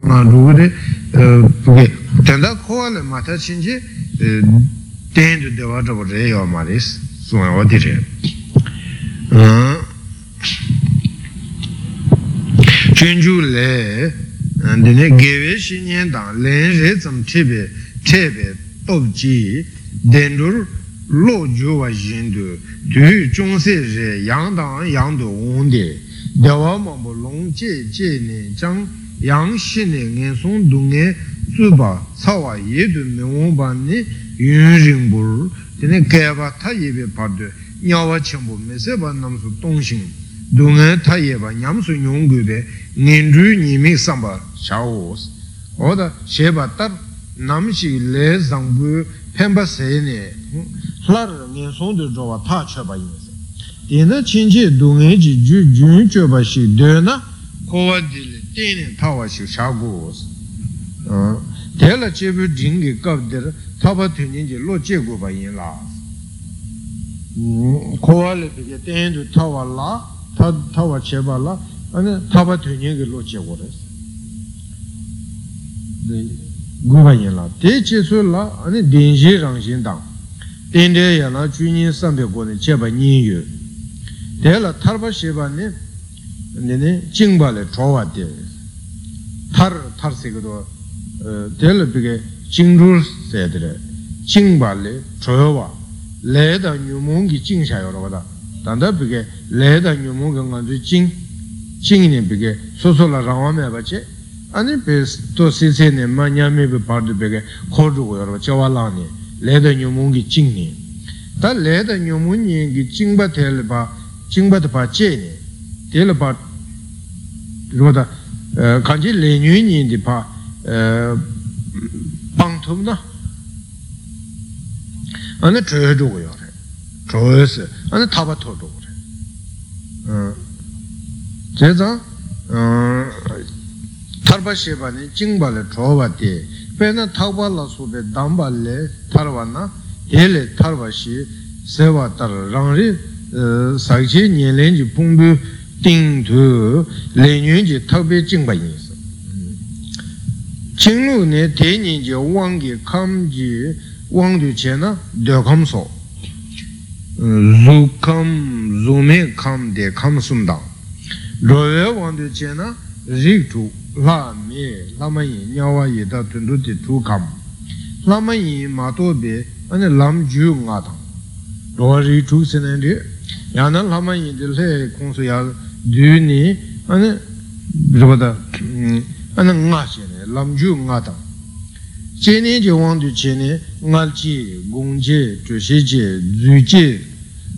de pūke tenda kōwa le mātā chīnchi tēn tu dewa chabu re yaw mā rīs sūngā wā tī re. Chūnchū le dine gewe shi nyen dāng lēn re tsam chebe chebe tōp jī rū lō jū wā yin du tu chōng se re yang dāng yang du wōng de. Dewa mā mbō lōng jē jē ne chāng yang xin ne ngen song du nge zu ba ca wa ye du me wong ba ni yun ring bu tene ge ba ta ye be pa de nya wa chen bu me se ba nam su dong xin du nge ta ye ba nyam su nyong gu de ngen ru ni mi sam ba sha wo o da she ba tar nam shi le zang bu pen ba se ne la ngen song de zho wa ta che ba yin se tene chen che du nge ji ju jun che ba shi de na ko wa di le tēne tāwa shik shā gu wos tēla chebu dhingi kāp dhira tāpa tuññi ji lo che gu pa yin lā kōwa le pīke tēn tu tāwa lā tāwa che pa lā tāpa tuññi ki lo che gu res gu pa yin lā tē che su lā dēn shi rāng xin tāng tēn tē ya lā chū yin sāmbē gu ni che pa yin yu tēla thārpa she pa ni nene jingpa le chowa de tar tar sikido tela pike jingru sayadire jingpa le chowa le da nyumungi jing shayo wada tanda pike le da nyumungi nganzu jing jing ne pike soso la rangwa me bache ane pe to se se ne ma nyame pe pardu pike khodu go yorwa chawa la ne le jing le nyumungi jingpa tela pa jingpa ta pa che ne tela pa rōda kāñchī lēnyū nī di pā pāṅ tūp na ānā chōyā chōgō yō rē chōyā sē ānā tāpa tō chōgō rē chē zā thārpa shēpa nī jīṅpa lē chōpa tē pē na thāpa lā sū pē dāmbā lē thārpa na tē lē thārpa shī sēwa tar rāng rī sākshī nyē lēn jī pōṅ bī 定图来年节特别敬拜意思。进入呢，第年节往嘅康节往的钱呢，得康少。如康如没康的康送当，若月往的钱呢，日出拉面那么人鸟啊也到吞吐的土康，那么人马多别，安尼南就牙当，若日出是那的，然后那么人的来公司要。 Dūni ane rūpada ane ngā shene lamchū ngā tāng chene je wāndu chene ngā chi gōng che chūshī che dzū che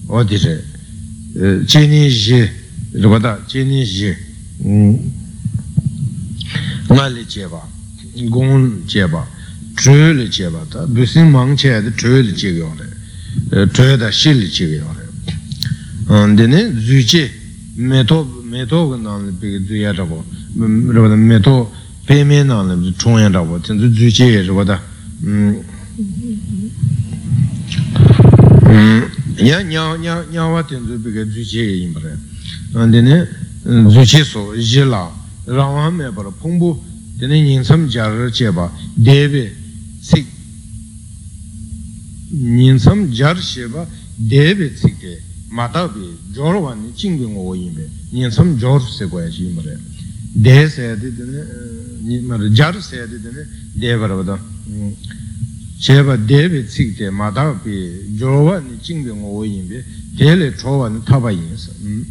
odi re chene je rūpada chene je ngā le che ba gōng che ba chū le che ba ta dūsīng māng che de chū le che gyo re chū da shi le che gyo re dine dzū meto meto nang bi zu ya zhago mm, ro da meto pe me nang bi chong ya zhago tin zu zu ji ye zhago da. Um ya nya nya nya wa tin zu bi ge zu ji ye yin bre an de ne zu ji so ji la rang wa me ba pong bu de ne yin sam ja ro che ba de be sik. Yin sam jar she ba de be sik de 식 인섬 자르 제바 데베 식데 마다비 조르완 징빙 오이메 년섬 조르 세고야지 이모레 데세데네 니마르 자르 세데네 데바라바다 제바 데베 칙데 마다비 조르완 징빙 오이메 데레 조완 타바인스 음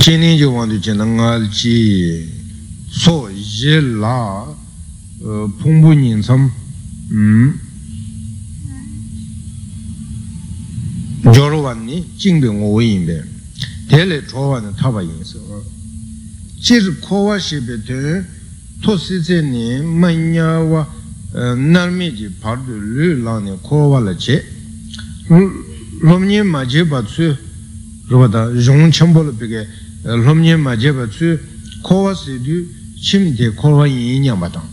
진이 조완도 진능알지 소일라 어 풍부인섬 음 jorwani jingbi ngowo yinbe tele chowani taba yinse jir kowa shebe te to si tse ni manya wa narmi ji pardu lu lani kowa la che. Lomnyi ma je ba tsu rupata rung chambo la peke lomnyi ma je ba tsu kowa si du chim de kowa yin nyam ba tang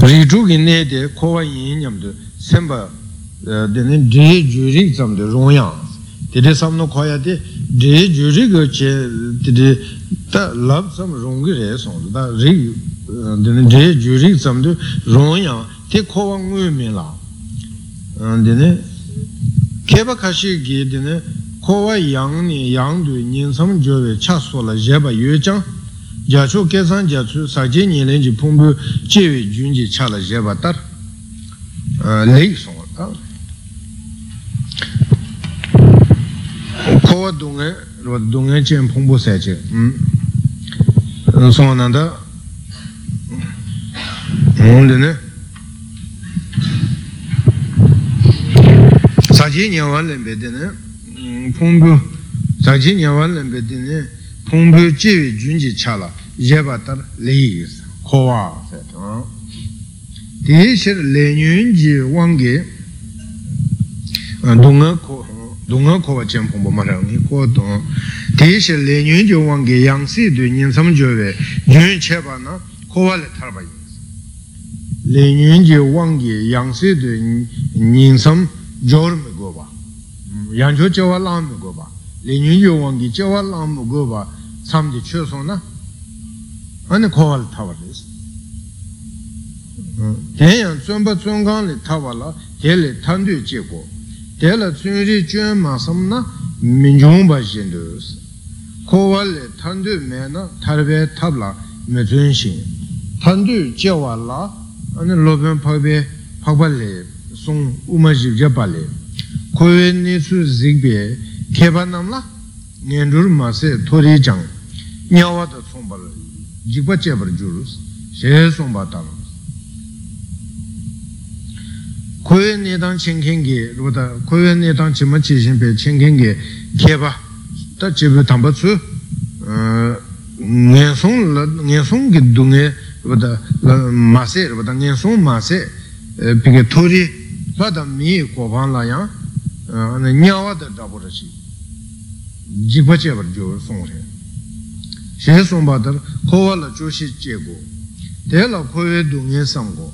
ri chu ki ne de kowa yin nyam du semba dine dri ju rik tsam de rong yang tiri samno khoya di dre juri go che tiri ta lab sam rongi re song da ri dre juri sam du rong yang ti khowa ngui mi la? Dine keba kashi gi dine khowa yang ni yang du nin sam jo we cha so la jeba yue chang. Ja chu ke san ja chu sa ji ni len ji pung bu je we jun ji cha la jeba tar lei song ta kowa dunga, rwa dunga chen pongpo sai che, songa nanda, ngondé ne, saji nyawa lembe de ne, pongpo, saji nyawa lembe de ne, pongpo jewe junji chala, yeba tar leyi kowa sai di shir le nyun ji wange, dunga ko, dunga kowa chen pongpo ma rang ni ko dong di shi le nyun jo wang ge yang si du nyin sam jo we nyun che ba na kowa le tar ba yin le nyun jo wang ge yang si du nyin sam jo me go ba. Yang jo che wa lang me go ba. Le nyun jo wang ge che wa lang me go ba sam ji che na ane kowa le tar ba le ten yang zun pa zun gang le tar ba la te le tan du je go tēla tsūngrī chūyān māsam na mīñchōng bā shīndūs kōwa lē tāndū mē na tharbē tabla mē tsūn shīn tāndū jēwā lā anī lōpiān pākbē pākbā lē sōng ūmā jīb jabā lē kōwē nī sū zīkbē kēpā nam lā ngēn rūr mā sē tōrī jāng nyāwā tā sōng bā lē jīkbā jēbā rā jūrūs kowe nedang chenkengi rupata kowe nedang chima chi shenpe chenkengi keba ta chibu tamba tsu ngen song ki dunge rupata ma se rupata ngen song ma se pike tori pata mi kopan la yang nyawa da dabu rashi jikpa cheba jo song re she song pa tar kowa la joshi che go te la kowe dunge sam go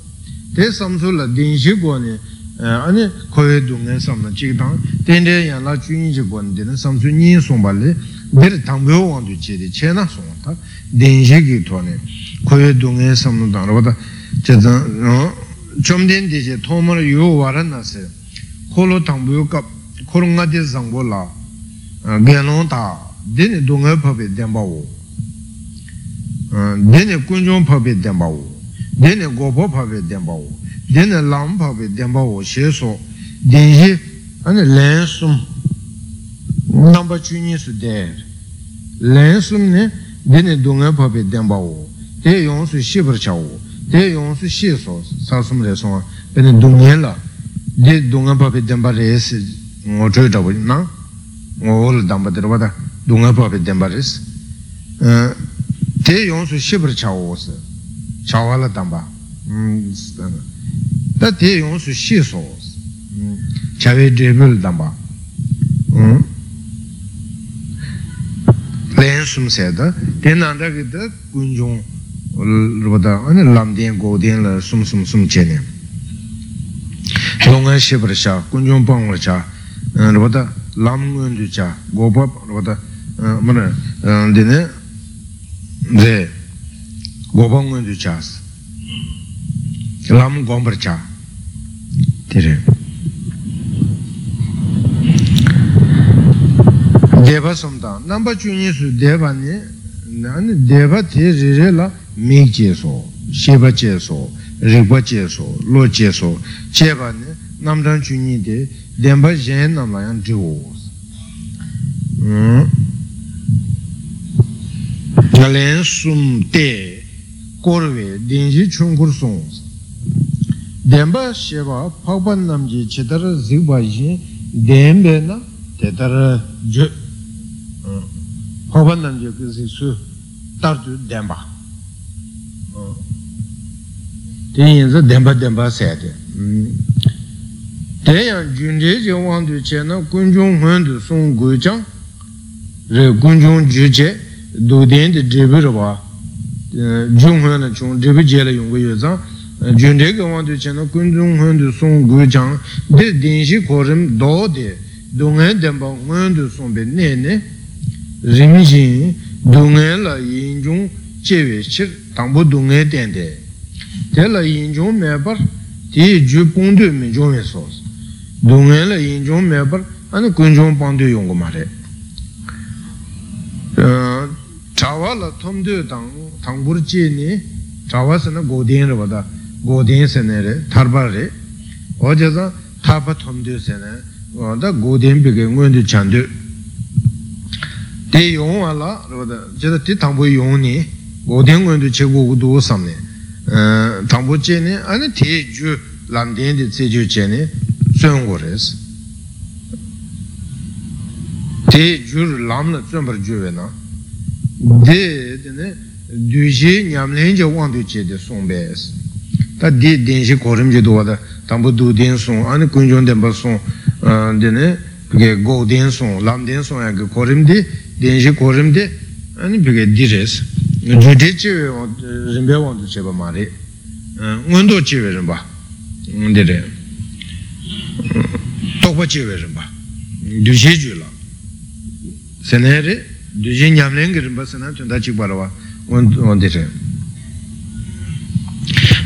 te samsu la dingshi go ne ane kowe dungen samna chik tang ten de yang la chun yi chi go ne de samsu nyi songpa le der tangbyo wang tu che de che na song ta dingshi ki to ne kowe dungen samna che zang chom den de che thomar yu wara na se kolo tangbyo kap kolo nga de zangbo la genlong ta dene dungen pape denpa wo dene kunjong pape denpa wo dēne gōpo pāpe dēmbā wō, dēne lāṃ pāpe dēmbā wō shē sō, dēnshī ane lēn sūm, nāmbā chūnyī sū dēr, lēn sūm ne dēne dōngā pāpe dēmbā wō, dē yōng sū shī par chā wō, dē yōng sū shī sō, sā sūm rē sō wā, dēne dōngā lā, dē dōngā pāpe dēmbā rē sī, ngō chōy tā wō, nā, ngō wō lā dāmbā dē rā wā dā, dōngā pāpe dēmbā rē sī, dē yōng sū shī par chā wō sī, chāwāla dāmbā tā tē yōng sū shī sō chāwē drēmīl dāmbā lēn sūm sē tā tē nāndā kī tā guñjōng rūpa tā lām tēn gō tēn lā sūm sūm sūm chē nē lōngā shē par shā guñjōng pāng rā chā rūpa tā ngōn tū chā gō pā rūpa tā mā rā tē nē rē gōpa ngōn tū chās lām gōmbar chā tīrē dēba samdā nāmbā chūñī sū dēba nē nāni dēba tē rē rē lā mīk chē sō shēba chē sō rīkba chē sō lō chē sō chēba nē nāmbā chūñī dē dēmbā yēn nāmbā yāng chē wō korwe denji chungur song denpa sheba pakpan namji chitara zikpa yin denpe na tetara ju pakpan namji kisi su tartu denpa ten yinza denpa denpa sayate ten yang junde je wangdu che na kunjung huandu song gui chang re kunjung ju che du den de dribi rwa huan na chung dribi je la yung gu yu zang jun de ge wang du chen na kun jung huan du song gu chang de din shi ko rim do de dungay denpa ngandu sombe nene rinjin dungay la yinjung chewe shir tangpo dungay dende te la yinjung mebar ti ju pungdu mi jungwe sos dungay la yinjung mebar ane kunjung pangdu yungu ma re chawa la tomdu tang tangbur chi ni chawa sana godin re wada godin sene re tarpa re oja za tarpa tomdu sene wada godin peke ngundu chandu te yung wala wada jada ti tangbu yung ni godin ngundu che gu gu du samne tangbu chi ni ane te ju lamden di tse ju che ni sun gu res te ju lam la sun par ju we na du shi nyam len je wang du che de es ta di den shi korim je do wada tangbu du den song ane kun jong den pa song dine pige go den song lam den song ya ge korim di den shi korim di ane pige di res. Ju de che we rinpe wang du che pa ma re ngon do che we rinpa di re tokpa che we rinpa du shi ju la sene re du shi nyam len ge rinpa sena tunda chik ngon di re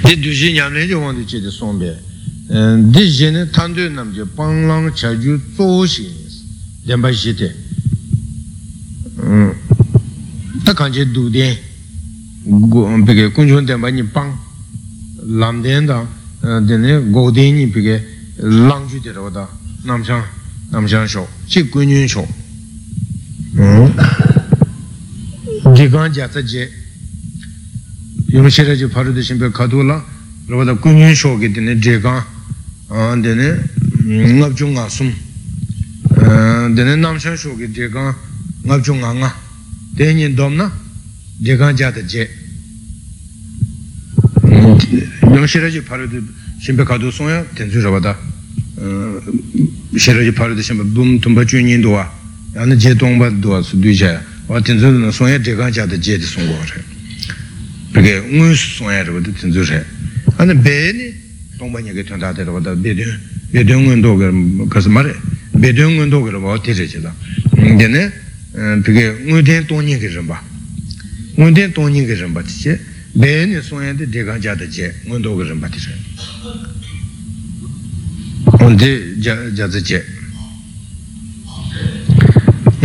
di du shi nyam len je wang du che de song be di jene tandu nam je panglang cha ju zo shi denpa shi te ta kanje du den peke kunchun denpa ni pang lam den da dene go den ni peke lang ju de rawa da nam shang nam shang shok chi kunchun shok jigan jatsa je. Yung shira je paru de shimpe kadu la. Rawa da kunchun shok ge dene jigan dene ngab chung nga sum. Dene namshan shoki dekan ngab chung nga nga. Denyin dom na dekan jata je. Yung shiraji paradu shimpe kado sonya tenzu rabada shiraji paradu shimpe bum tumba chunyin duwa yana je tongba duwa su du chaya wa tenzu na sonya dekan jata je di songgo re. Peke ngun su sonya rabada tenzu re. Ane be ni tongpa nyeke tuanda tere wada bedun bedun ngun dogar kasi mare bedun ngun dogar wā tere chida dene peke ngun ten tong nyeke rinpa ngun ten tong nyeke rinpa tiche be ni sonya de dekan jata je ngun dogar rinpa tere onde jata je manzu gendi dunga kang gendi chese de sor jata je rawa sor jata je de tsundun de chezang dekan jata je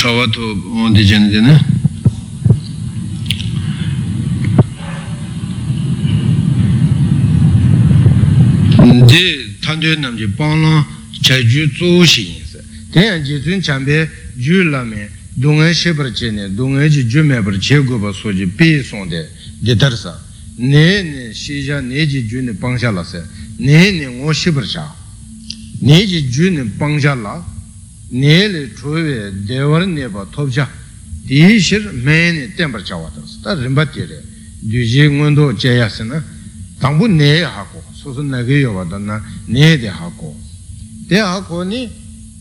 chawa to ondi jene dine di tangyo namji pangla chaju tsu shi yinsa tenya ji tun chanpe ju lame dunga shebar che ne dunga ji ju mebar che goba soji pi sonde di tarsa ne ne shija ne ji ju ne pangsha la se. Ne ne ngo shebar cha ne ji nele chūwe dēwar nēpa tōpchā tī shir mēni tēmbar chāwa tarsa. Tā rinpa tīre dūjī nguandō chēyā sēna tāngbū nēyā hākō sūsū nāgī yōwa de hako. Dē hākō dē hākō nī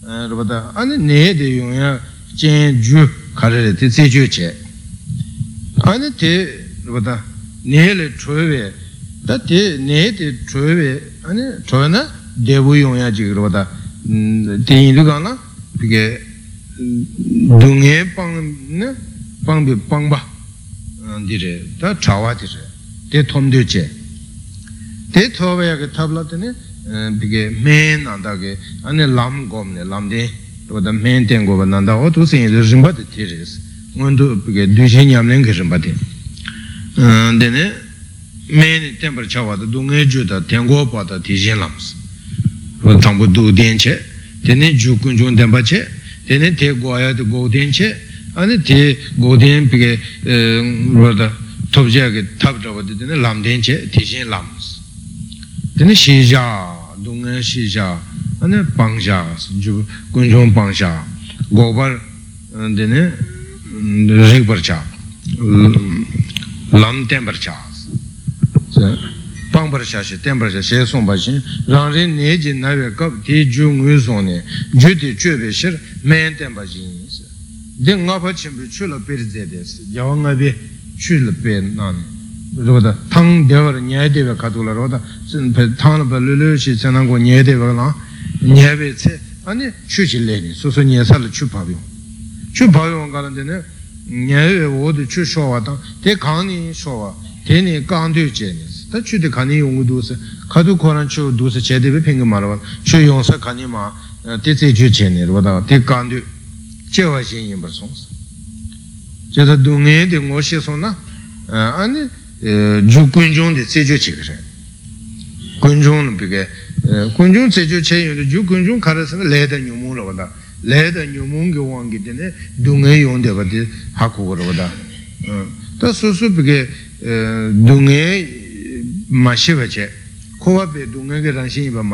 ne de āni nēyā dē yōngyā chēn jū kārē rē tī cē jū chē āni tē rūpa tā nēli chūwe tā tē nēyā dē chūwe āni na dēbū yōngyā chī rūpa tā 그게 등에 빵네 빵비 빵바 디레 다 자와디레 대 톰되제 te thoba ya ke tabla tene bige men nanda ke ane lam gom ne lam de wada men ten goba nanda o tu sen yi rinpa te te res ngon tu bige du shen nyam len ke rinpa te dene men ten par cha wada du nge ju da ten go pa da ti shen lam si wada tangpo du den che tene ju kun chung ten pa che tene te go ya de go den che ane te go den bige wada top ja ke tab tra wada tene lam den che ti shen lam. Si tene shi ja, dunga shi ja, ane pangsha, kunchung pangsha, gobar dine rikbar cha, lam tenbar cha, tenbar cha, she songpa shi, rang rin ne ji na we kab, ti ju ngui song ne, ju ti chue be shir, men tenpa ji yin si. Di nga pa chimbi chu la peri ze de si, yawa nga bi chu la pe na ne. rōda tāng dewa rā nyāi dewa kato la rōda tāng rā pa lū lū shi tsa nāng kō nyāi dewa la nyāi bē chū lē ni sō sō nyāi sā la chū pā biong chū pā wē wō du chū shō wā tāng tē wā tē tā chū tē kā ni yōng gu du sā kā tu kō rā chū du sā chē de bē pēng mā rā wā chū yōng sā kā ni mā tē tsē chū chē ni rā wā tē kāng du chē wā shē yin bā sōng sā chē tā du ngē de ngō shē sō na ane ju kunjung di tse ju chi kare kunjung bige kunjung tse ju che yung ju kunjung kare sana le da nyumung la wada le da nyumung ge wangi dine dunghe yung de wadi haku kore wada ta su su bige dunghe ma shi wache kowa be dunghe ge rangshin iba ma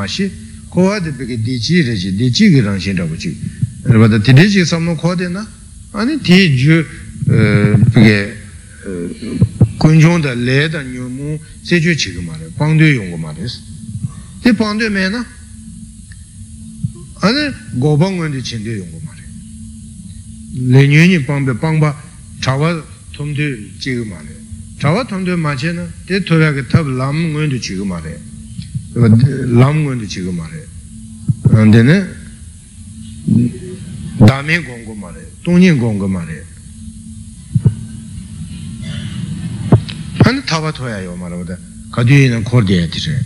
shi kowa de bige di chi re chi di chi ge rangshin rabu chi wada ti di chi samno kowa de na ani ti ju bige kunchung da le da nyu mu se chu chi gu ma re, pang du yung gu ma re. Di pang du me na, ane go bang ngun di chen du yung gu ma re. Le nyu ni pang be pang ba chawa tom du chi gu ma re. Chawa tom du ma che na, di to ya ke tab lam ngun du chi gu ma re. Lam ngun du chi gu ma re. Ande ne, da me chawa tangdo mache na, te toya ka tab lam ngoyon tu chigo ma re, lam ngoyon tu chigo ma re, ande ne, dame gonggo ma re, tongyen gonggo ma re, ane taba toya yo ma re wada, kadiyo ina kor deya ti re,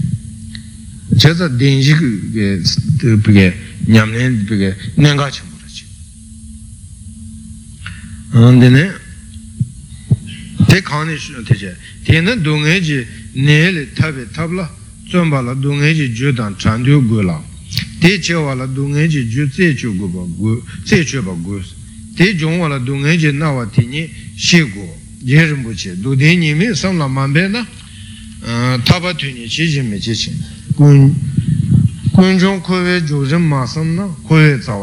cheza denji pige, nyamne pige, nenga chi mo re chi, ande ne, 在康里说这些，对那东安局那里特别特别了，怎么了？东安局就当战斗过了，对叫完了东安局就再叫不过，再叫不过，对叫完了东安局那我听你谢过，解释不清。多听你没上两万遍了，嗯，他把听你一句没一句，观众可谓就是骂声呢，可谓他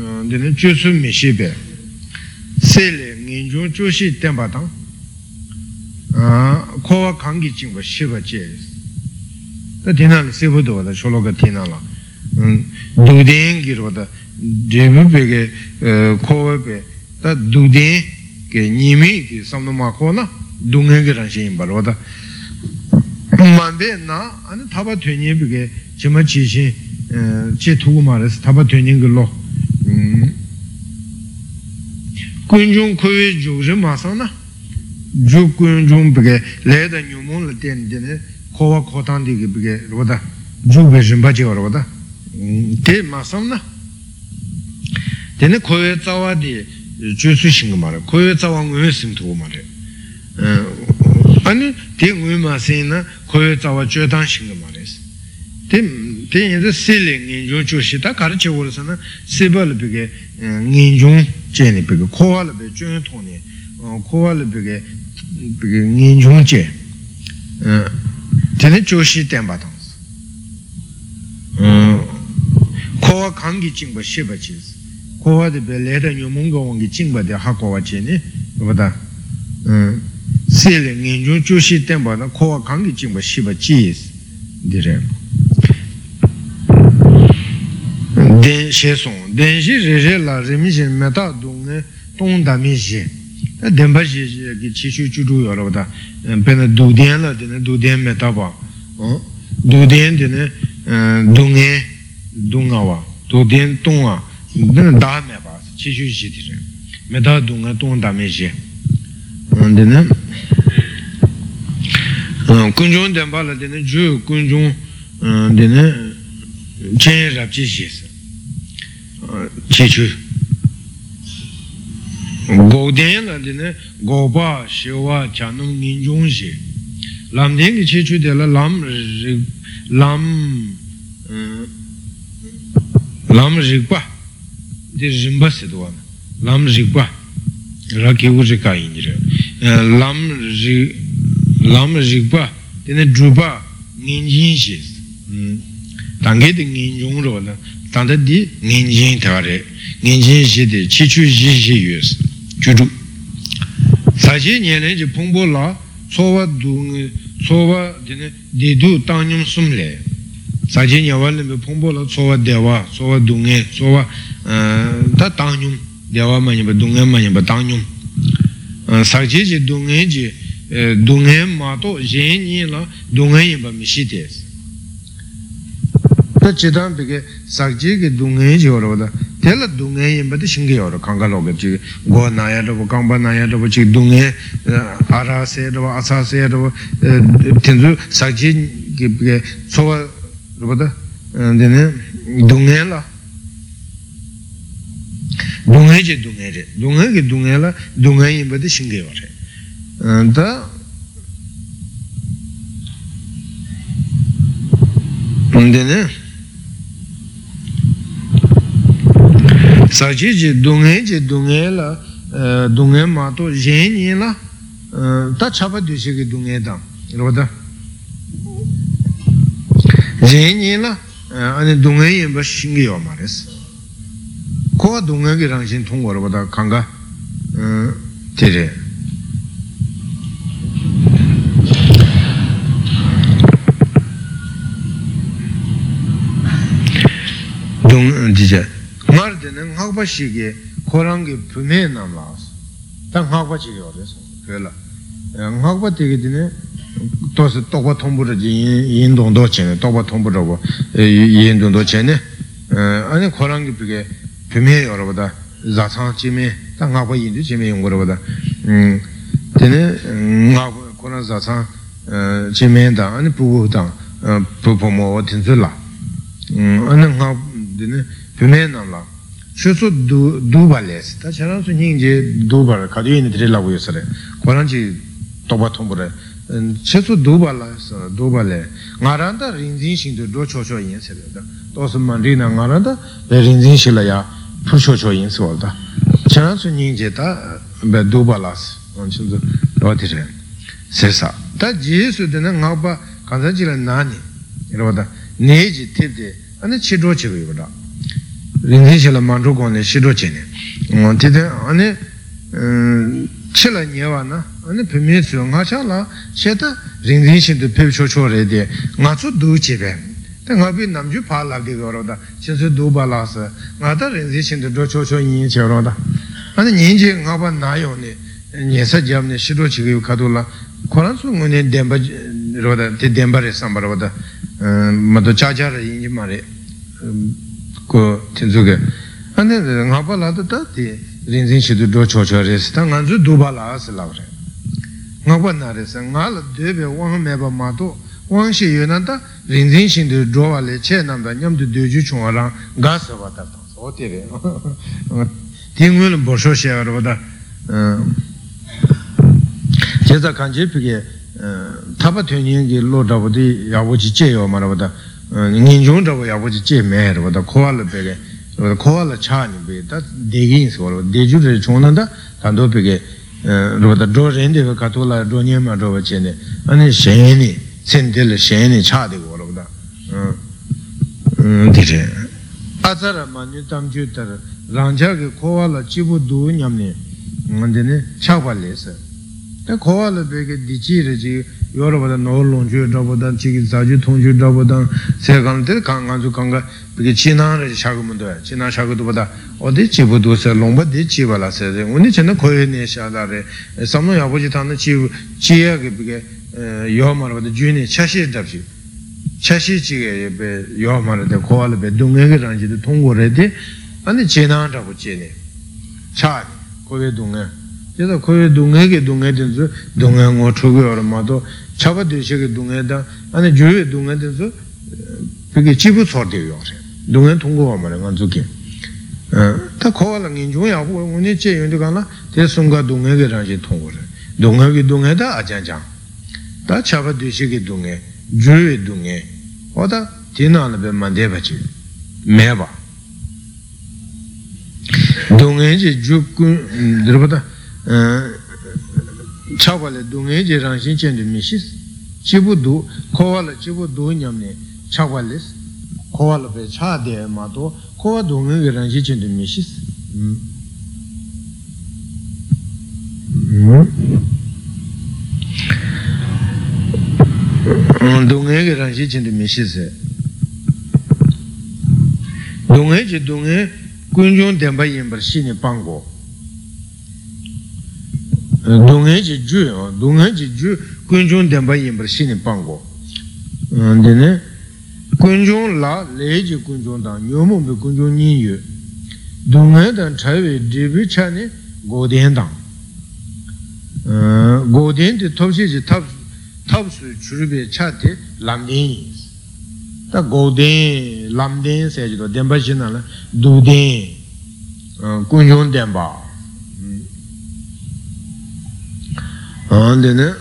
嗯，你能接受没？谢别，虽然观众就是点把灯。Ko wa kang ki jing pa shi pa che ta tina la se pu do da cho lo ka tina la du ten ki ro da je bu pe ke ko we pe ta du ten ke nimi ki samno ma ko na dungen ge ran shin balo da manbe na ane taba tuenye ge chima chi shin che tu ma res taba tuenye ge lo kun jung kuwe ju ri ma na ju kun jung ge le da nyu mong la ten dine ko wa ko tang di ge bi ge ro da ju be rin pa che wa ro da te ma sang na dine ko we za wa di ju su shing ma re ko ye za wang ngui sim tu ma re ani de ngui ma sin na ko ye za wa ju dang shing ma re de de yin de se le ngin ju ju shi da ka ri che wo sa na se ba le bi ge ngin ju je ni bi ge ko wa le bi ju tong ni ko wa le bi ge bi ge ngin ju je de ne ju shi den ba dang ko wa kang gi jing ba shi ba ji kowa de be le da nyu mung ga wang gi jing ba de ha ko wa che ni ba da um se le ngin ju ju shi den ba na kowa kang gi jing ba shi ba ji de re den she song den shi re re la re mi shen me ta dong ne dong da mi shi den ba shi chi shu ju ju yo la ba da pe na du den la de ne du den me ta ba du den de ne dong ne dong a wa du den dong a dāng dā mē bā sī, chī shū shī tī rē, mē dā dōng ngā dōng dā mē shī. Dē nē, kuñ chōng dēng bā lā dē nē, chū dē nē, chēn rāb chī shī sī, chī chū. Gō dēng lā dē nē, gō bā shī wā chā nōng ngīn chōng shī. Lām dēng kī chī chū dē lā lām rī, lām, lām rī bā, de rinpa sidwa lam rikpa raki u rika injira lam rik lam rikpa tene drupa nginjin shi tangi de nginjung ro la tanda di ngenjin taware ngenjin shi de chi chu shi shi yu si chu chu saji nyelen ji pongpo la tsowa du tsowa dine didu tangyum sum le saji nyawa lembe pongpo la tsowa dewa tsowa dunghe tsowa ta tangyum dewa ma nyamba dunghe ma nyamba tangyum saji ji dunghe ji dunghe ma to yen nyi la dunghe yinpa mi shi des tā chidāṃ pīkē sākchī kī dūngē chī yore wadā tēlā dūngē yinpa tī shīngē yore kāngā lōgā chī gō nāyā rāba kāngpa nāyā rāba chī dūngē ārā sē rāba āsā sē rāba tēnzū sākchī tsōwa rāba tā dūngē lā dūngē chī dūngē rē dūngē kī dūngē lā dūngē yinpa tī shīngē yore tā tēne sachi chi dunghe chi dunghe la dunghe mato yenye la ta chapa dushe ki dunghe dam roda yenye la ane dunghe yenpa shingi yo ma res kowa dunghe ki rangshin tongwa roda kanga tere dung jija lā lā lā yō ngār tēne ngākpa shīgī kōrāngi pūmē nām lās tā ngākpa chīgī wā rēs pēlā ngākpa tēgī tēne tōsi tōkpa tōmbu rā jī yin dōng dō chēne tōkpa tōmbu rā wā yin dōng dō chēne āni kōrāngi pīgī pūmē yā rā bādā zācāng chīmē tā ngākpa yin dō chīmē yung rā bādā tēne ngākpa kōrāng zācāng chīmē tā āni pūgū tā pūpō mō wā tīnsu lā āni ngākpa tēne pime namla shusu duba les ta charang su nying je duba ra kadu yin dhiri lagu yusare korang chi toba thombu re shusu duba la duba le nga randa rinzin shing tu do cho cho yin se da tosu man ri na nga randa be rinzin shi la ya pu cho cho yin se wal da charang su nying je ta be duba la se shusu do di re se sa ta ji su dina nga pa chi la ji tip de ane chi do chi go yubada rinzin shila manchu kone shido chene tite ane chila nyewa na ane pime tsuyo nga cha la che ta rinzin shindu pep cho cho re de nga tsu du chi pe ta nga pi namju pa la di go ro da chen su du ba la sa nga ta rinzin shindu do cho cho yin che ro da ane yin che nga pa na yo ne nye sa jam ne shido chi go ka du la koran su ngone denpa ro da te denpa re samba ro da ma do cha cha re yin ji ma re ko tenzuke ane nga pa la ta ti rinzin shi tu do cho cho re si ta nga zu du pa la si la re nga pa na re sa nga la de be wang me pa ma to wang shi yu na ta rinzin shi tu do wa le che nam da nyam tu du ju chung rang ga sa wa ta ta so ti re ti ngui lu bo sho she wa da je za kan je pi ge taba tuen yin ki lo da bu di ya bu chi che yo ma ra chung zhabu yabu chi che me rwa da kowa la peke kowa la cha ni pe da degi yin swa rwa de ju zhe chung na da tando peke rwa da zho ren de ka to la zho nye ma zho wa che ne ane shen ni sen de la shen ni cha de kwa rwa da di che azara ma nyu tam ju tar rang cha ke kowa la chi bu du nyam ne cha pa le sa da kowa la peke di chi re chi yorobada no longchu drabodan chigi zaju tongchu drabodan sekang tere kanganchu kanga piki chinang re shakumundu ya chinang shakudu bada odi chibu du se longba di chiba la re uni chana koye ne sha la re samno yabuji tanda chibu chiya ke piki yo marabada juni chashi dabshi chashi chige be yo marabada kowa la be dunga ke rangchi de tonggo re de ane chinang drabu chi ne cha koye dunga yada koye dunga ke dunga dinsu dunga ngo chugu yoro mato chaba desheke dunga da ane juwe dunga dinsu peke chibu tsorde yore dunga tungu wa mara nga zuke ta kowa la ngin chung yabu uni che yundi ka la te sunga dunga ke rangshi tungu re. Dunga ke dunga da ajan jang ta chaba desheke dunga juwe dunga oda tina la be mande bachi meba dunga je jukun dirbata chāpa dungē jē rāngshīn chēn tu mī shīs chibu du kōwa la chibu du ñam nē chāpa lēs kōwa la pē chā dē mā tō kowa dunga ge rangshi chintu mi shis. Dunga ge rangshi chintu mi shis dunga chi dunga kunjung tenpa yinpar shi ni dunga chi ju dunga chi ju kunjung tenpa yinpar shi ni panggo dine kunjung la le ji kunjung dang nyomu bi kunjung nyi yu dunga dang chaiwe dribi chani goden dang. Goden di topsi ji tab tab su churubi chati lamden yin ta goden lamden se ji do denpa shi duden kunjung denpa dine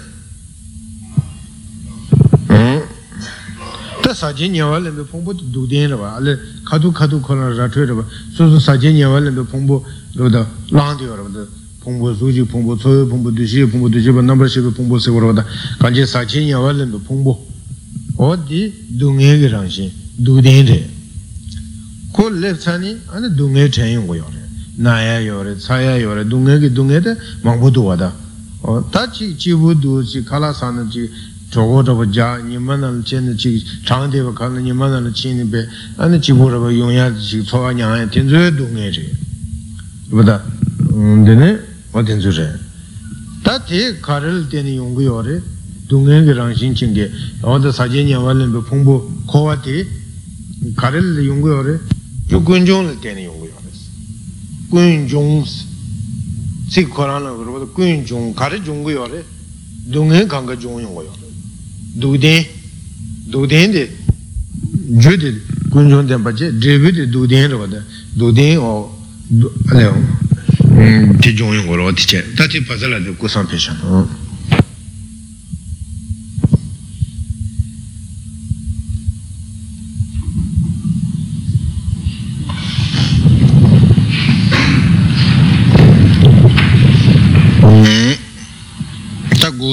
tā sācī nyāvā lēmbē phōngbō tā dūdēn rā bā, alē khatū khatū khōrā rā tuay rā bā, sō sō sācī nyāvā lēmbē phōngbō rā bā, lāng tī rā bā, phōngbō sūjī, phōngbō tsōyō, phōngbō dūshī, phōngbō dūshī bā, nāmbā shī bā, phōngbō sī rā bā, kāñcī sācī nyāvā lēmbē phōngbō, o dī dūngē kī rāng shī, dūdēn rē. Kō lēp tsāni, anē dūngē chēn yōng yō rē, nāyā yō rē, tsāyā yō rē, dūngē kī dūngē tā māngbō dūwa tā. Tā chī chī wū dū chī kālā sāna chī chogo chogo ja nima nal chen chi chang deva kala nima nal chi ni be ane chi bu raba yung ya chi tsoga nyang ya ten zuye du nge re bada dine wa ten zu re ta te karil teni yung gu yo re du nge ge rang xin ching ge oda sa je nyang wa len be pong bu ko wa te karil yung gu yo re yu gun jong le teni yung gu yo re gun jong si koran la gun jong karil jong gu yo re du nge kanga jong yung gu yo re dūdēn, dūdēn de jū de guñchōng tenpa che, dribu de dūdēn rwa de, dūdēn o, ale o, ti jōng yung rwa ti che, ta ti pasala de kusang pe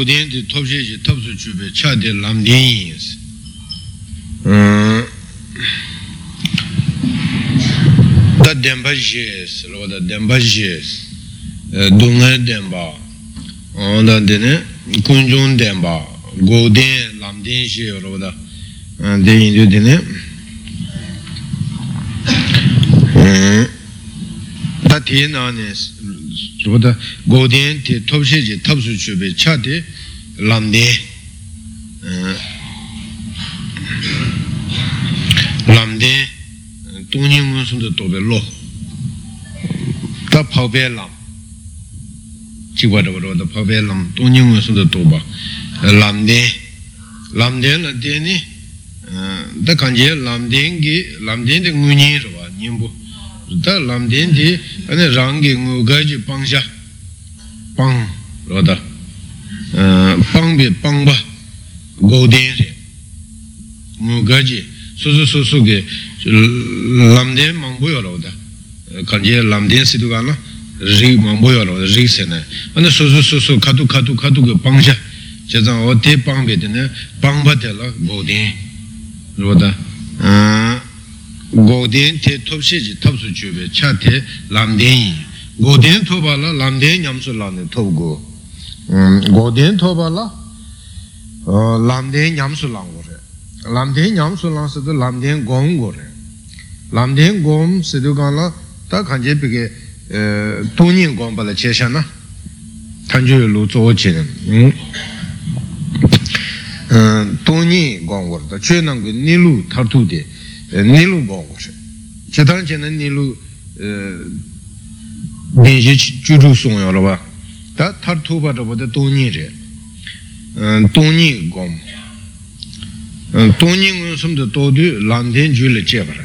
shan. tā gōdēn tī tōp shē shē tōp sū chū bē chā tē lām dēn yin sī tā dēmbā shē sī rō tā dēmbā shē sī dōngā dēmbā tā dēne kūñchōng dēmbā gōdēn lām dēn shē rō tā dēn yin tū dēne tē nē tā gōdēn tē tōp shē shē tōp sū chū bē chā tē lām dēn lām dēn tōng nī ngō sōng tō tō bē lō tā pāo bē lām chī wā rō rō tā pāo bē lām tōng nī ngō sōng tō tō bā lām dēn lām dēn lā dēn nī tā kāñjē lām dēn kī lām dēn tē ngū nī rō bā nī mbō tā lām dēn tē ane rāng kī ngū gā jī pāng shā pāng tā pāng bā gō dēn rē ngū gā jī sū sū sū sū kī lām dēn māng bō yō rō tā kāñjē lām dēn sī tu kā na. Rī māng bō yō rō tā rī sē nā ane sū sū sū sū kā tu kā tu kā tu kī pāng shā chē zāng o tē pāng bē tē nā pāng bā tē lā gō dēn rō tā 고된 테 톱시지 톱수 주베 차테 람덴이 고된 토발라 람덴 냠술라네 톱고 음 고된 토발라 어 람덴 냠술랑 거래 람덴 냠술랑서도 람덴 곰 거래 람덴 곰 세두간라 다 간제 비게 에 돈인 곰발라 제샤나 간주의 루조지는 음 음, 돈이 공부다. 최는 그 니루 타투데 nilu bongo she chetan che na nilu denshi chuchu song yo raba ta tar tuba raba da tongni re tongni gom tongni ngon sumda todu lanten ju le che bara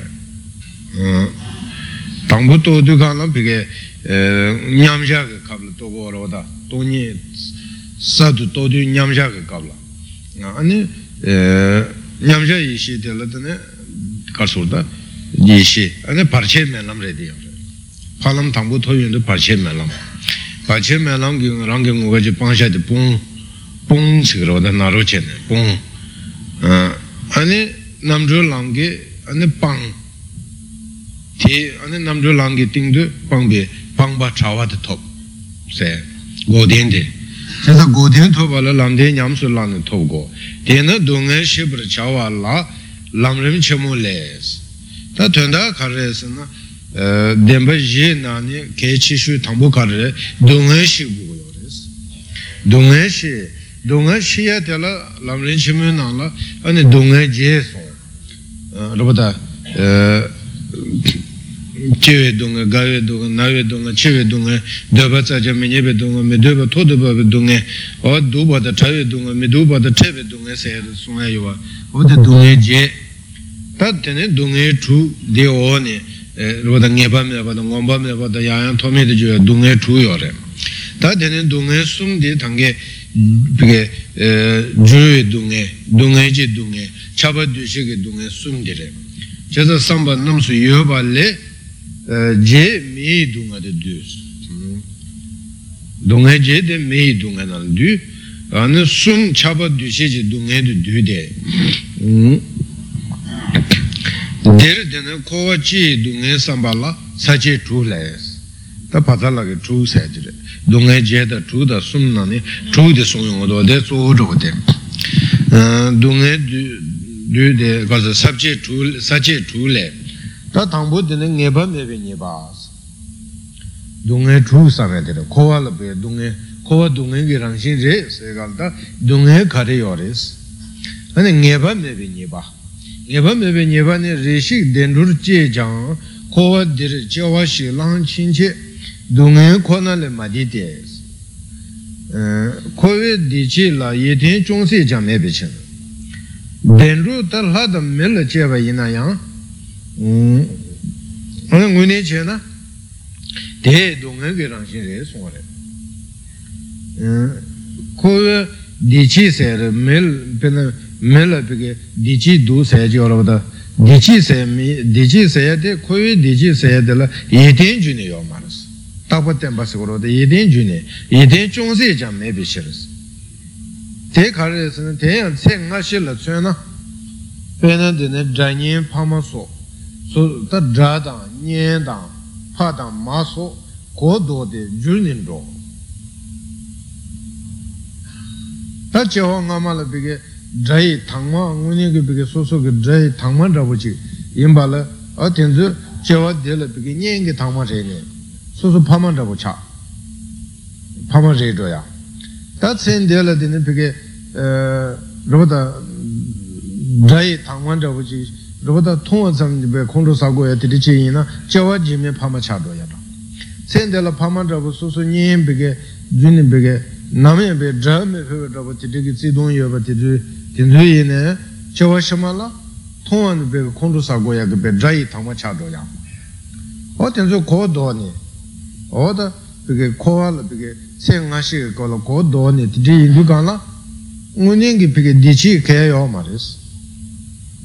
tangpo todu ka na pike nyamsha ka kabla togo raba da tongni sadu todu nyamsha ka kabla ane nyamsha yi shi de la dane karsurda yishi ane parche melam re diyo palam tangpo toyon de parche melam parche melam ki rangi ngoga ji pangsha di pong pong sikro da naro che ne pong ane namzho langi ane pang. Tī ānā namchū lāngi tīngdū pāngbī pāngbā chāvā tī tōp sē gōdēn tī chāsā gōdēn tōpa lā lāmdē ñamsū lāni tōp gō tēnā dōngā shibra chāvā lā lāmrim chamu lēs tā tuandā kārēs na dēmbā yē nāni kē chīshū tāmbū kārē dōngā shib gu yō rēs dōngā shī dōngā shīyā tēlā lāmrim chamu nāla āni dōngā jē sō rāpa chewe dunga, gawe dunga, nawe dunga, chewe dunga, dhoba tsaja, menyebe dunga, me dhoba to dhoba dunga, o dhuba da chawe dunga, me dhuba da chewe dunga sayada sunga yuwa, o da dunga je, ta tene dunga chu de o ne, rupa da ngepa me pa da ngompa me pa da yayang tome de juya dunga chu yo re, ta tene dunga sum de tange, pike juwe dunga, dunga je dunga, chaba dushe ke dunga sum de re, chasa samba namsu yoba le je mei dunga de dus dunga je de mei dunga nal du ane sum chaba dushe je dunga de du de. der dene kowa chi dunga samba la sache chu la es ta pata la ke chu sa jire. Dunga je da chu da sum na ne chu de sum yung do de so jo de. Dunga du du de kaza sabche chu sache chu le. Tā tāṅbō tēne ngēpa mēpe nyebās dōngē chū sāme tere kōwa la pē dōngē kōwa dōngē kī rāngshīn rē sē kāl tā dōngē kārē yō rēs ane ngēpa mēpe nyebā ngēpa mēpe nyebā nē rēshik dēndrūr jē jāng kōwa tere jēwā shī lāng chīn chē dōngē kōna lē mā tī tēs kōwe dī chī la yē tēn chōng sē jāng mēpe chēn dēndrū tā lā tā mē lā chē bā yinā yāng ānā ngū nē chē na tē dōngā kē rāngshīn rē sōng rē kō wē dī chī sē rē mē lā pē kē dī chī dū sē chī wā rā bā dī chī sē dī chī sē yā tē kō wē dī chī sē yā tē lā yē tēn chū nē yō mā rā sī tā pā tēn pā sī kō rā bā yē tēn chū nē yē tēn chōng sē chā mē pē shē rā sī tē kā rē sī tē yā tsē ngā shē lā tsē na pē nā tē nē dā nyē pā mā sō so ta dra dang, nyen dang, pa dang, ma so, ko do de jul nin ro. Ta che ho nga ma la bige dra yi tang ma, ngu ni ge bige so so ge dra yi tang ma dra bu chi, yin pa la, a ten zu che wa de la bige nyen ge tang ma re ne, so so pa ma dra bu cha, pa ma re do ya. Ta tsen de la de ne bige, ro da dra yi tang ma dra bu chi, rōpa tōngwa tsam bē kōntō sāgō ya tiri chī yī na chāwā jīmē pāma chādō ya rā sēndē la pāma rāpa sōsō nyēn bē kē jūni bē kē nāmē bē dhā mē pē bē rāpa tiri kī tsī dōng yō bā tiri tīnzū yī nē chāwā shamā la tōngwa bē kōntō sāgō ya kē bē dhā yī tāngwa chādō ya. O kō dō nē o da kō wā la bē kē sē ngā shī kē kō la nē tiri yī ndū kā la dī chī kē yō mā rē sī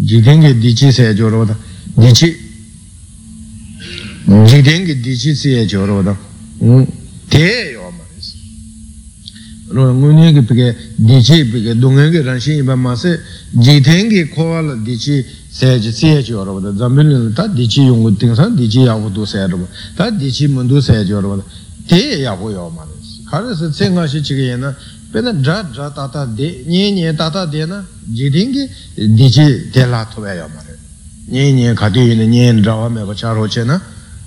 jikdengi dichi. Saya joro wada dichi jikdengi dichi saya joro wada te yo. ma ro nguni ki pike dichi pike dungangi ranshin iba ma se jikdengi kowa la dichi saya saya joro wada zambili ta dichi yungu tingsan dichi yahu du saya joro ta dichi mundu saya joro wada te yahu yo ma resi kare se tsenga shi chige yana pēnā dhā dhā tātā dē, nye nye tātā dē na jīdīngi dīchī dē lā tōyā yā mā rē nye nye kādī yu nē nye dhā wā mē bā chā rō chē na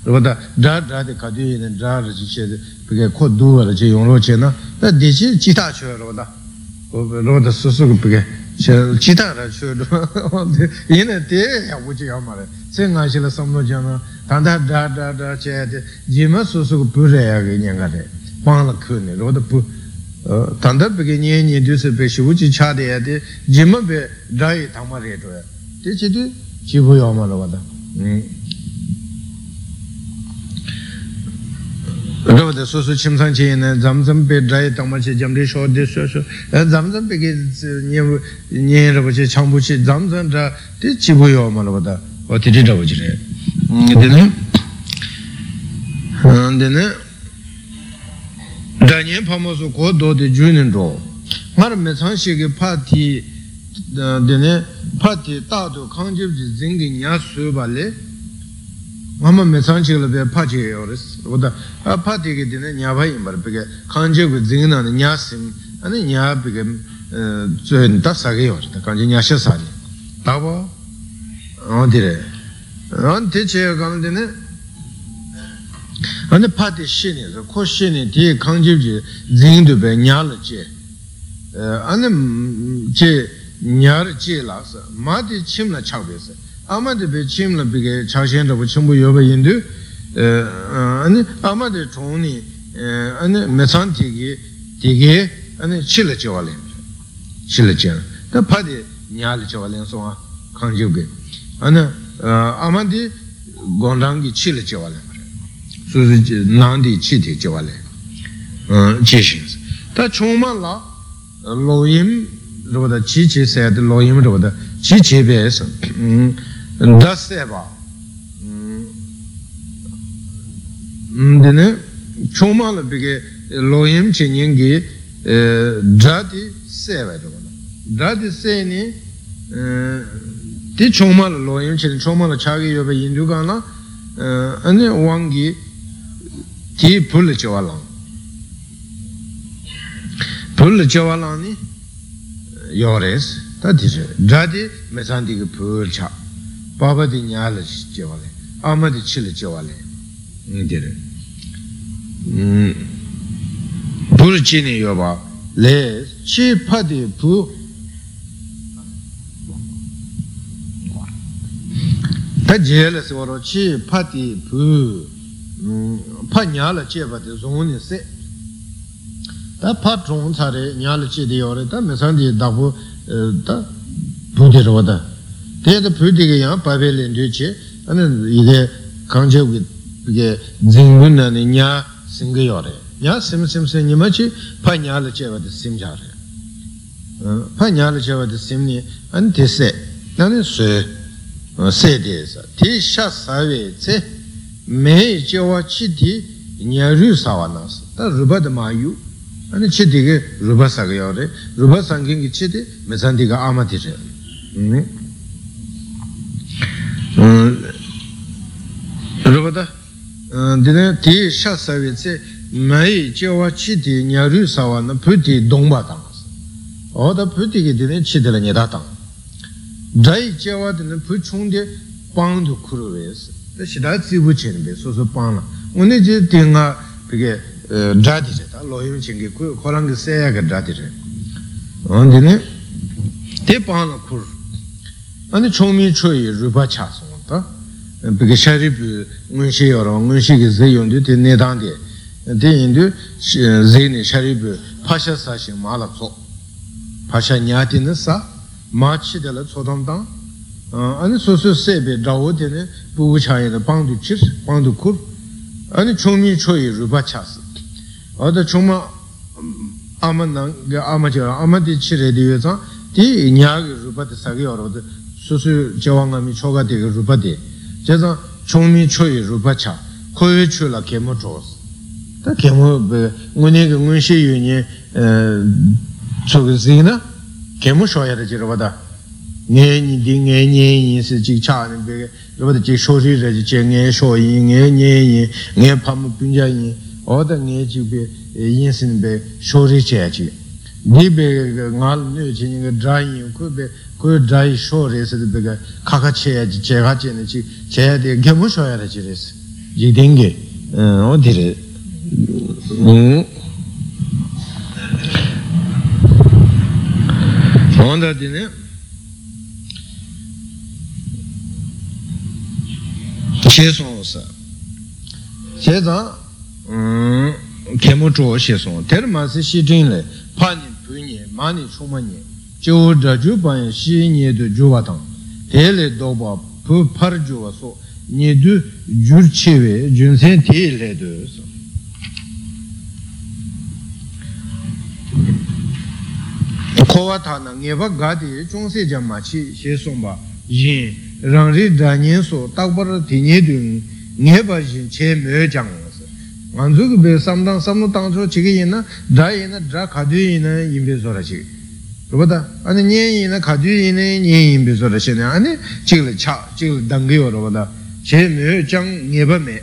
rō dā dhā dhā dē kādī yu nē dhā rā chī chē kō dū wā rā chē yōng rō chē na dā dīchī jī tā chō rō dā rō dā sū sū kō pēkē jī tā rā chō rō yī nē dē yā wū chī yā mā rē sē ngā shī lā sām rō chā na tā dā dhā dhā dhā chē dē jī mā sū sū kō pū rē yā gā nyā gā rē pāng lā kū nē rō dā pū tanda peke nye nye du se pe shivu chi cha de ya de jima pe drai tangma re to ya de chi du chi bu yo ma lo rāba de su su chim sang chi yin zam zam pe drai tangma chi jam de sho de sho sho zam zam pe ke nye nye rāba chi chang bu chi zam zam dra de chi bu yo ma lo wada o ti di rāba chi re dine dine dānyē pāmasu kō dōdi jūnin rō ngā rā mē tsāng shī kī pā tī dēne pā tī tā tō kāng jib jī zīng kī nyā sū bā lē ngāma mē sāng chī la bē pā chī sī wā tā pā tī kī tī nē nyā bā yī mbā rē bē kē kāng chī gu dzīng nā nyā sīm bē kē tsui nē tā sā kē yō rē tā kāng chī nyā shē sā nē tā bā ā tī rē ā tī chē yō kāng tī nē anē pā tī shī nē sā kō shī nē tī chī jī dzīng du bē nyā la chē anē chē nyā rē chē lā sā mā tī chīm la chāk bē sā 아마데 베침라 비게 차시엔도 첨부 요바 인도 아니 아마데 총니 아니 메산티기 디게 아니 칠레 저발레 칠레 저 다 파디 냐레 저발레 소아 강지게 아니 아마디 gond랑기 칠레 저발레 소지 난디 치티 저발레 어 제신스 다 총만라 로임 로다 지지세드 로임 로다 지지베스 음 daseba dine choma la bige loyim che nyingi drati seba drati se ni di choma la loyim che choma la chagi yoba yindu ka la ane wangi ti pula chewa lang pula chewa lang ni yores ta di che drati mesanti ki pula cha bāba di ñāla jiwa le, āma di chila jiwa le, dire. Pūra chini yo ba, le, chi pa di pū, ta jela se waro, chi pa di pū, pa ñāla jiwa di zhōni se, ta pa chōng ca re, ñāla chi di yo re, ta me san di dābu, ta pū di rwa da, tētā pūtīka yāng pāpē lēndu chē, anā yidē kāngchē wī pīkē dzīngbū nā nī ñā sīngā yō rē, ñā sīm sīm sīm nima chī pā ñā lā chē wā tā sīm chā rē, pā ñā lā chē wā tā sīm nī, anā tē sē, anā sē, sē tē sā, tē shā sā wē tsē, mē chē wā chī tī ñā rū sā wā nā sā, tā rūpa tā mā yū, anā chī tī kē rūpa sā kā yō rē, rūpa sā ngī kī chī tī, mē sā tī kā āmā tī rē. Rūpa dine tī shā sāvī tsē māyī jīwā chī tī nyā rū sāvā na pū tī dōngbā tāng sā o tā pū tī kī dine chī tī la nyatā tāng dhāyī jīwā dine pū chōng tī pāng tu kuru wē sā tā shidā tsī bū chī nī bē sō sō pāng la u nī jī tī ngā pī kē dhā tī rē tā lō yīm chī ngī kō rāng kī sē yā kā dhā tī rē o dine tī pāng la kuru ane chōng mī chō yī rūpa chā sō tā bīgā shārī bī ngūn shī yō rō, ngūn shī kī zē yōng dī tī nē dāng dī dī yīn dī zē nī shārī bī pāshā sā shī mā lā tsō pāshā nyā tī nī sā mā chī dā lā tsō tāng tāng ane sō sō sē bī dā wō tī nī bū bū chā yī dā bāng dū chīr, bāng dū kūr ane chōng mī chō yī rūpa chā sī ā dā chōng mā āma nāng, āma chī rā, āma tī chī rē dī yō tsāng tī nyā kī rūpa tī sā kī yō rō susu jawanga mi choga dega rupa de jaza chongmi choyi rupa cha koyo cho la kemo chos ta kemo ngune ke ngunshi yu nye choga zi na kemo shoya da jirwa da nge nyi di nge nye nyi si jik cha ni be rupa da jik shori ra ji che nge sho yi nge nye yi nge pamu punja yi o da nge jik be yin sin be shori che ji ni be ngal nyo chi nyi ga dra yi ku be ku drai sho re se de bega kaka che ya ji che ga che ne chi che ya de ge mu sho ya re chi re se ji ding ge o di re onda di ne che song sa che zang ke mu zhuo xie song ter ma si xi jing le pa ni pu ni ma ni chu ma ni jiu zhe ju ban xi ni du ju wa tang te le do ba pu par ju wa so ni du jur chi we jun sen ti le du so ko wa ta na nge ba ga di chung se jam ma chi xie song ba yin rang ri da nian so tak ba ra ti ni du nge ba yin che me jang ngān tsū kī bē sām tāng sām nū tāng chō chī kī yin na dhā yin yin yin tā ane nyē yin na khā dhū yin na nyē yin bē sō rā shī na ane dāng kī yō rūpa tā che me jang ngeba me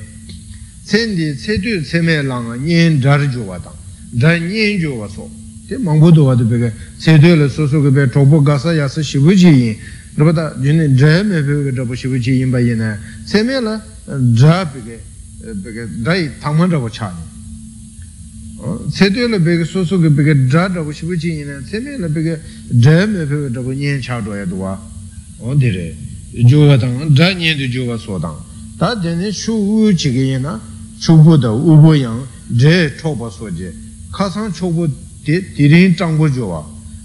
tsen di tse tu tse me lang nyen dhar jo wa tang dhar nyen jo wa so te mangbo do wa de peke tse tu le so so ke pe chobo gasa ya se shivu chi yin raba ta jine dhar me pe ke chobo shivu chi yin ba yin na tse me la dhar peke peke dhar tangman raba cha ni tse tu le peke so so ke peke dhar raba shivu chi yin na tse me la peke dhar me pe ke chobo nyen cha do ya do wa o de re jo wa tang dhar nyen du jo wa so tang tā tēne shū wū chī kī yī na shū bū dā wū bū yāng rē chō pa sō jē kā sāng chō bū tē tī rīng chāng bū jō wā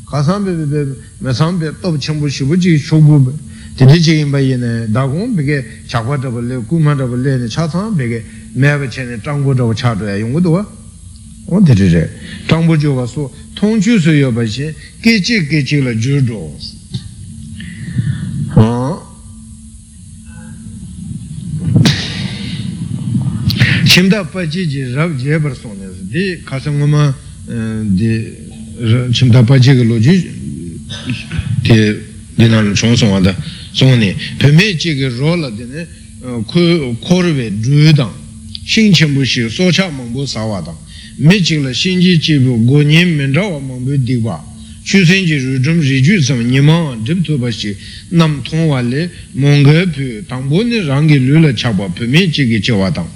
kā sāng bē bē bē mē sāng bē tō bē chēng bū shī bū chī shū bū bē tē tē chī yīng bā tē rē chāng bū jō wā sō tōng chū sō yō bā shē kē chī kē chī lā jū dō chimda pachi ji rab jebar song nes di kasa ngoma di chimda pachi ga loji di di nal chong song wada song ni pime chi ga ro la di ne korwe dru dang shing chenpo shi so cha mangbo sa wa dang men ra wa mangbo di wa. Chu sen ji ru zhum ri ju sam ni ma drip tu ba shi. Nam pu tang bo ni rang gi lu la cha ba pime chi ga che wa dang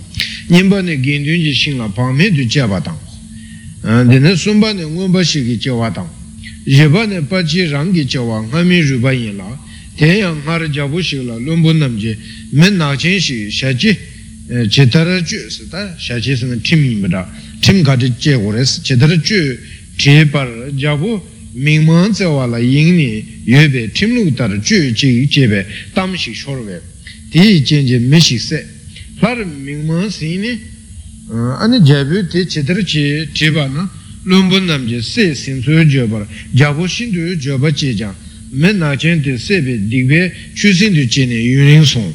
nyingpa ne gendun ji shing la pangme du jeba tang. Dine sumpa ne ngonpa shi ki jewa tang. Yeba ne pachi rang ki jewa ngami rupa yin la. Tenyang ngara jabu shi la lumbu nam tara ju si ta sha chi si na tim yin bada tim ka di je go res che tara ju che par jabu ming mang tse wa la yin ni yue be tim lu tar ju ji je be tam shi shor be di jen je me shi se par mingma sini ane jabu te chedar chi chiba na lumbu namje se sinsu joba jabu shindu joba che jang men na chen te sebe dikbe chu sindu che ne yunin song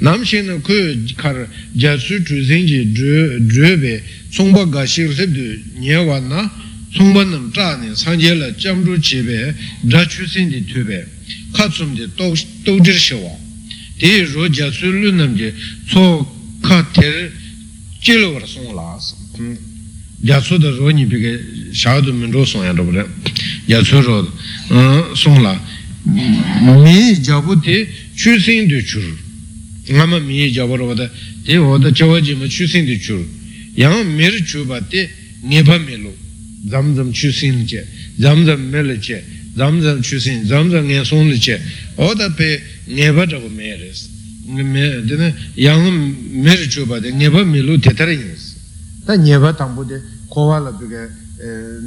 nam shin na ku kar jasu chu sinji drebe songpa ga shir sebdu nye wa na songpa nam cha ne sanje la jamru chebe dra chu sindu tube katsum de dojir shewa te ro jasu lu namje so kā tēr jīla war sōng lā sō yā tsū dā rō nī pī kē shā du mī rō sōng yā rō bā rē yā tsū rō sōng lā mī jā bū tē chū sīng du chū rō ngā mā mī jā bā rō bā dā tē wā dā chā wā jī mā chū sīng du chū rō yā ngā mī rī chū bā tē ngē bā mī lō zam zam chū sīng lī chē zam zam mē lī chē zam zam chū sīng zam zam ngē sōng lī chē wā dā pē ngē bā chā bā mē rē sī dine yang mer chuba de nyeba milu tetara yins ta nyeba tangpo de kowa la bige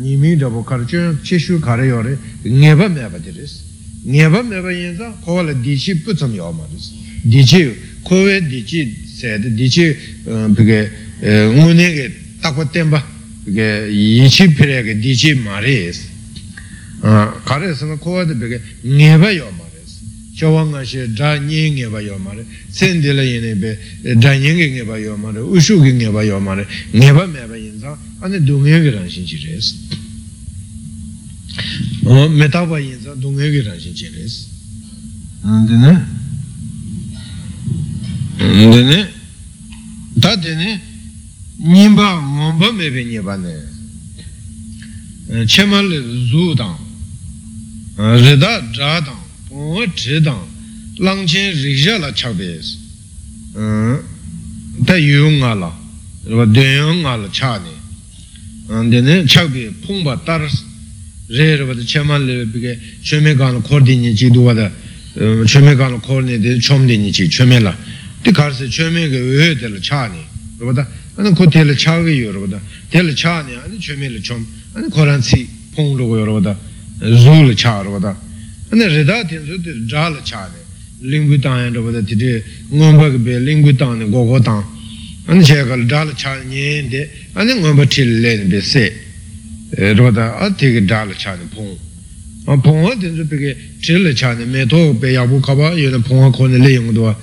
nimi dabo kar chun chishu kare yore nyeba meba diris nyeba meba yinza kowa la dichi putsam yaw ma ris dichi kowe dichi sede dichi bige ngune ge takwa tenpa bige yichi pire ge dichi ma ris kare sana kowa de bige nyeba yaw ma chāvā ngā shē dhā nyē ngē bā yō mā rē, sēn dē lā yē nē bē dhā nyē ngē ngē bā yō mā rē, u shū kē ngē bā yō mā rē, ngē bā mē bā yin kē rāng shīn chī rē sī. mē tā bā yin dō ngē kē rāng shīn chī dine ta dine nyingba ngomba mebe nyeba ne. Eh, chema le zu dang. Eh, Rida dra dang pongwa tri dang. Langchen riksha la chakbe es. Eh, ta yu nga la. Rwa dunyo nga la cha ne. Dine chakbe pongba taras re rwa da chema le bige chome ka la kordi nyi chi duwa da. Chome ka la kordi nyi chomdi nyi chi chome la di karsi chöme ge we de chani roba da. An ko te le cha ge yo roba da. Te le chani an chöme le chom an koran si pong lo yo roba da. Zu le cha roba da. An re da tin zu de ja le cha ne lingu ta yan roba da ti de ngom ba ge be lingu ta ne go go ta. An che ga da le cha ni de an ngom ba ti le ne be se. Roba da a ti ge da le cha ne pong. A pong a tin zu pe ge ti le cha ne me to be ya bu ka ba yo ne pong a ko ne le yong do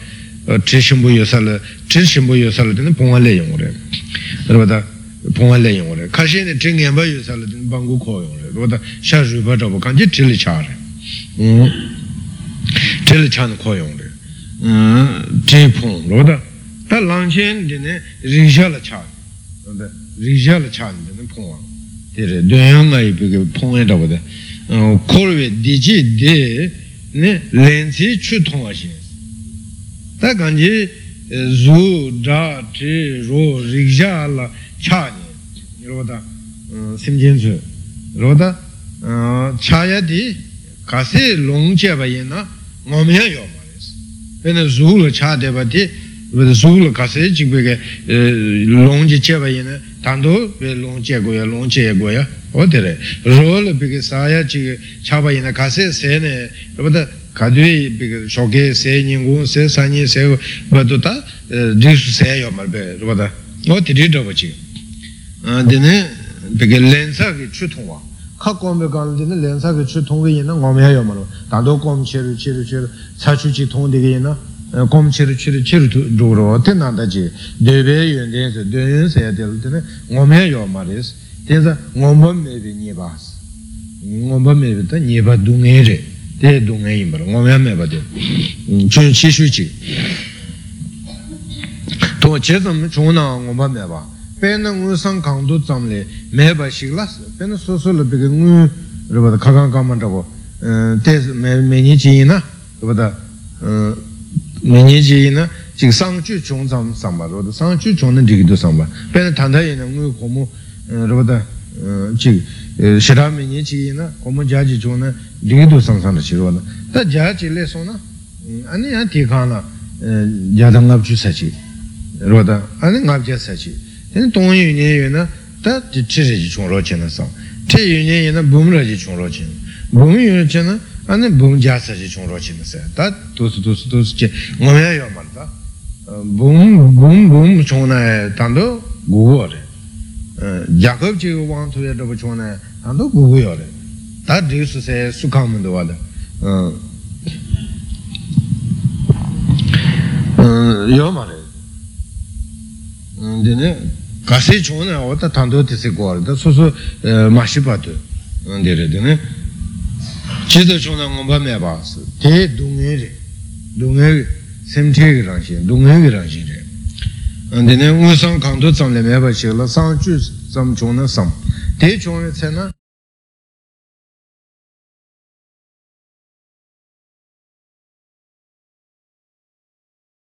tri shimbu yosala tri shimbu yosala tena ponga le yung re rabada ponga le yung re kashi ne tri ngenba yosala tena bangu ko yung re rabada sha rupa chabu kanchi tili chaade tēli chāna kōyōng rē chen pong lo da ta lang chen dine riksha la cha riksha la cha dine pong wa tere dunyang nga yi peke pong ya dawa da korwe di chi de ne len si chu tong wa shin ta kanji zu da tri ro riksha la cha ni lo da sim jen su lo da cha ya di kasi long che ba yin na ngom ya yo ma res pena zu la cha de ba di zu la kasi jik pe ke long che che ba yin na long che go ya o de re ro la pe ke sa ya chi cha ba yin na kasi se ne lo ke shoke se nying gu se sa nyi se ba do ta su se yo ma be lo da o ti ri do ba chi de ne pe ke len sa ke chu thong wa kā kōmbē kāla dīne lēnsā kā chū tōng kē yinā ngōmē yā yō mā rō tāndō kōm chē rū chē rū chē rū sā chū chī tōng dī kē yinā kōm chē rū chē rū chē rū rū rō tē nā tā chī dē bē yuñ dēn sē dē yuñ sē yā tē rū dīne ngōmē yā yō mā rē sē tē sā ngōmbā mē bē nye bā sē ngōmbā mē bē tā nye bā dū ngē rē tē yin bā rō ngōmē yā mē bā tē chū chī shū chī tō chē mē chū nā ngōmbā mē bā pēnā ngū sāṅ kāṅ tu tsaṅ lē mē bā shīk lā sā pēnā sō sō lā pē kē ngū rā bā tā kā kāṅ kāṅ mā rā bō tē mē nī chī yī na rā bā tā mē nī chī yī na chīk sāṅ chū chōng tsaṅ sāṅ bā rā bā tā sāṅ chū chōng nā dī kī tu sāṅ bā pēnā tāndā yī na ngū kō mō rā bā tā chīk shirā mē nī chī yī na kō mō jā chī rā chī rā bā tā jā chī lē sō na anī yā tī kāṅ na ngāp chū sā chī tā anī ngāp jā sā chī tēn tōng yu nye yu na tā tī chī rī chī na sāng tē yu nye yu na būm rā jī chōng chī na. Būm yu chī na ane būm jā sā jī chōng chī na sā tā sū tū sū chī ngō mē ma tā būm būm būm chōng na tā ndō gu gu rē jā kāp chī gu wāng tu yā rā bā chōng na tā ndō gu gu yō rē tā rī sū sē sū kāng mā ndō wā dā yō ma rē dēne kāsī chōng nā wā tā tāndō tēsī kuwa rā tā sō sō mā shī pā tu dē rē dēne chī tā chōng nā ngōmbā mē bā sī tē dōngē rē dōngē sēm tē kī rāng shī dōngē kī rāng shī rē dēne ngō sāng kāng tō tsam lē mē bā shī lā sāng chū tsam chōng nā sāng tē chōng rē tsē nā